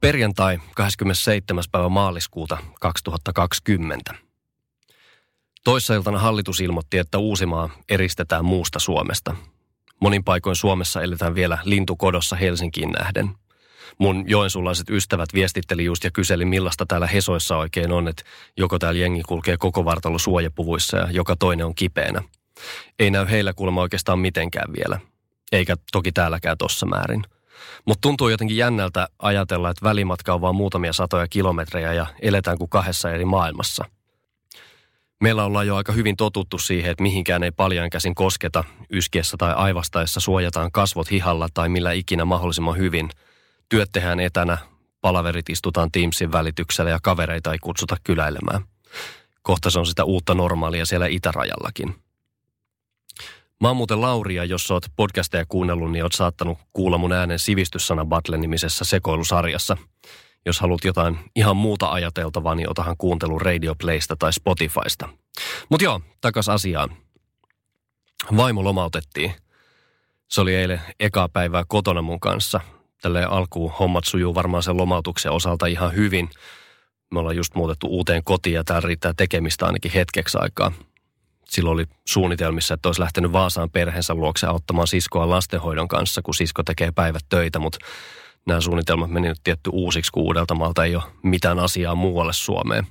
Perjantai 27. päivä maaliskuuta 2020. Toissa iltana hallitus ilmoitti, että Uusimaa eristetään muusta Suomesta. Monin paikoin Suomessa eletään vielä lintukodossa Helsinkiin nähden. Mun joensuulaiset ystävät viestitteli just ja kyseli, millaista täällä Hesoissa oikein on, että joko täällä jengi kulkee koko vartalo suojapuvuissa ja joka toinen on kipeänä. Ei näy heillä kuulemma oikeastaan mitenkään vielä. Eikä toki täälläkään tossa määrin – mutta tuntuu jotenkin jännältä ajatella, että välimatka on vain muutamia satoja kilometrejä ja eletään kuin kahdessa eri maailmassa. Meillä ollaan jo aika hyvin totuttu siihen, että mihinkään ei paljon käsin kosketa, yskiessä tai aivastaessa suojataan kasvot hihalla tai millä ikinä mahdollisimman hyvin. Työt tehdään etänä, palaverit istutaan Teamsin välityksellä ja kavereita ei kutsuta kyläilemään. Kohta se on sitä uutta normaalia siellä itärajallakin. Mä oon muuten Lauri, ja jos oot podcasteja kuunnellut, niin oot saattanut kuulla mun äänen sivistyssana Battle-nimisessä sekoilusarjassa. Jos haluat jotain ihan muuta ajateltavaa, niin otahan kuuntelu Radio Playsta tai Spotifysta. Mutta joo, takas asiaan. Vaimo lomautettiin. Se oli eilen eka päivää kotona mun kanssa. Tälle alkuun hommat sujuu varmaan sen lomautuksen osalta ihan hyvin. Me ollaan just muutettu uuteen kotiin ja täällä riittää tekemistä ainakin hetkeksi aikaa – silloin oli suunnitelmissa, että olisi lähtenyt Vaasaan perheensä luokse auttamaan siskoa lastenhoidon kanssa, kun sisko tekee päivät töitä, mutta nämä suunnitelmat meni nyt tietty uusiksi, kun Uudeltamaalta ei ole mitään asiaa muualle Suomeen.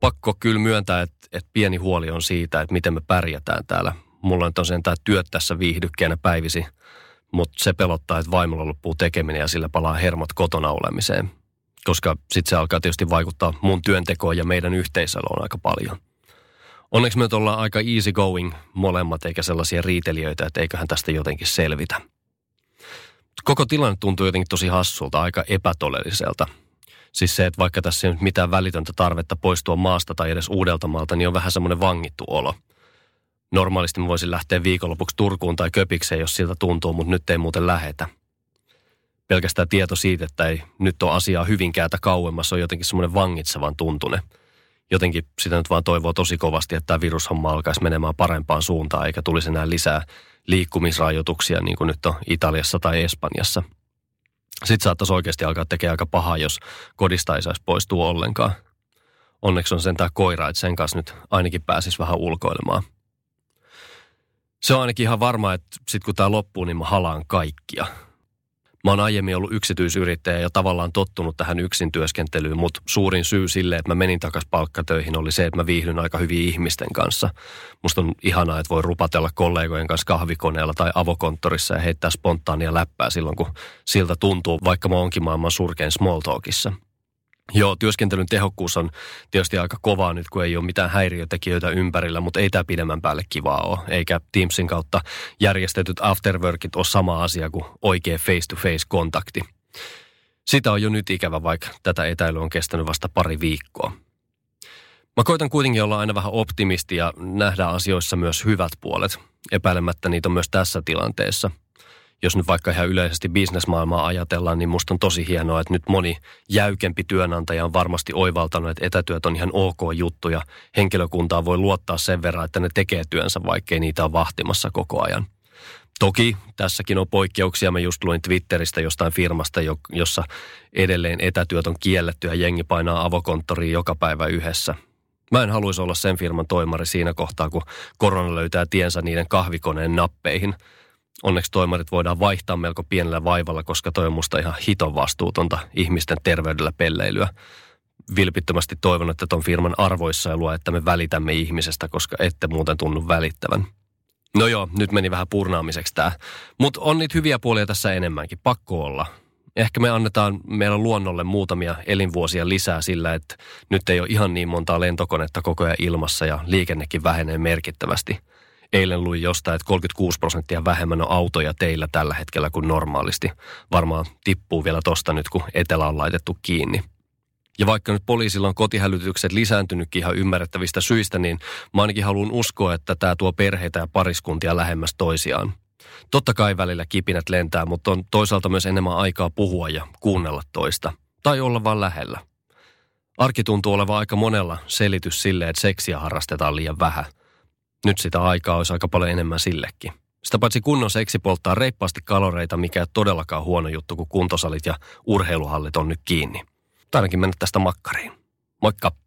Pakko kyllä myöntää, että, että pieni huoli on siitä, että miten me pärjätään täällä. Mulla on sen tämä työt tässä viihdykkeenä päivisi, mutta se pelottaa, että vaimolla loppuu tekeminen ja sillä palaa hermot kotona olemiseen. Koska sitten se alkaa tietysti vaikuttaa mun työntekoon ja meidän yhteisöllä on aika paljon. Onneksi me ollaan aika easy going molemmat, eikä sellaisia riitelijöitä, että eiköhän tästä jotenkin selvitä. Koko tilanne tuntuu jotenkin tosi hassulta, aika epätodelliselta. Siis se, että vaikka tässä ei nyt mitään välitöntä tarvetta poistua maasta tai edes Uudeltamaalta, niin on vähän semmoinen vangittu olo. Normaalisti mä voisin lähteä viikonlopuksi Turkuun tai Köpikseen, jos siltä tuntuu, mutta nyt ei muuten lähetä. Pelkästään tieto siitä, että ei nyt ole asiaa hyvinkäätä kauemmas, on jotenkin semmoinen vangitsevan tuntune – jotenkin sitä nyt vaan toivoo tosi kovasti, että tämä virushomma alkaisi menemään parempaan suuntaan, eikä tulisi enää lisää liikkumisrajoituksia niin kuin nyt on Italiassa tai Espanjassa. Sitten saattaisi oikeasti alkaa tekemään aika pahaa, jos kodista ei saisi poistua ollenkaan. Onneksi on sentään koira, että sen kanssa nyt ainakin pääsisi vähän ulkoilemaan. Se on ainakin ihan varma, että sitten kun tämä loppuu, niin mä halaan kaikkia – Mä oon aiemmin ollut yksityisyrittäjä ja tavallaan tottunut tähän yksin työskentelyyn, mutta suurin syy sille, että mä menin takaisin palkkatöihin oli se, että mä viihdyn aika hyvin ihmisten kanssa. Musta on ihanaa, että voi rupatella kollegojen kanssa kahvikoneella tai avokonttorissa ja heittää spontaania läppää silloin, kun siltä tuntuu, vaikka mä onkin maailman surkein small talkissa – Joo, työskentelyn tehokkuus on tietysti aika kovaa nyt, kun ei ole mitään häiriötekijöitä ympärillä, mutta ei tämä pidemmän päälle kivaa ole. Eikä Teamsin kautta järjestetyt afterworkit ole sama asia kuin oikea face-to-face kontakti. Sitä on jo nyt ikävä, vaikka tätä etäilyä on kestänyt vasta pari viikkoa. Mä koitan kuitenkin olla aina vähän optimisti ja nähdä asioissa myös hyvät puolet. Epäilemättä niitä on myös tässä tilanteessa – jos nyt vaikka ihan yleisesti bisnesmaailmaa ajatellaan, niin musta on tosi hienoa, että nyt moni jäykempi työnantaja on varmasti oivaltanut, että etätyöt on ihan ok juttu ja henkilökuntaa voi luottaa sen verran, että ne tekee työnsä, vaikkei niitä on vahtimassa koko ajan. Toki tässäkin on poikkeuksia. Mä just luin Twitteristä jostain firmasta, jossa edelleen etätyöt on kielletty ja jengi painaa avokonttoriin joka päivä yhdessä. Mä en haluaisi olla sen firman toimari siinä kohtaa, kun korona löytää tiensä niiden kahvikoneen nappeihin – onneksi toimarit voidaan vaihtaa melko pienellä vaivalla, koska toi on musta ihan hiton vastuutonta ihmisten terveydellä pelleilyä. Vilpittömästi toivon, että ton firman arvoissa ei luo, että me välitämme ihmisestä, koska ette muuten tunnu välittävän. No joo, nyt meni vähän purnaamiseksi tää. Mutta on niitä hyviä puolia tässä enemmänkin, pakko olla. Ehkä me annetaan meidän luonnolle muutamia elinvuosia lisää sillä, että nyt ei ole ihan niin montaa lentokonetta koko ajan ilmassa ja liikennekin vähenee merkittävästi – Eilen luin jostain, että 36 prosenttia vähemmän on autoja teillä tällä hetkellä kuin normaalisti. Varmaan tippuu vielä tosta nyt, kun etelä on laitettu kiinni. Ja vaikka nyt poliisilla on kotihälytykset lisääntynytkin ihan ymmärrettävistä syistä, niin mä ainakin haluan uskoa, että tämä tuo perheitä ja pariskuntia lähemmäs toisiaan. Totta kai välillä kipinät lentää, mutta on toisaalta myös enemmän aikaa puhua ja kuunnella toista. Tai olla vaan lähellä. Arki tuntuu olevan aika monella selitys sille, että seksiä harrastetaan liian vähän – nyt sitä aikaa olisi aika paljon enemmän sillekin. Sitä paitsi kunnon seksi polttaa reippaasti kaloreita, mikä ei todellakaan huono juttu, kun kuntosalit ja urheiluhallit on nyt kiinni. Ainakin mennä tästä makkariin. Moikka!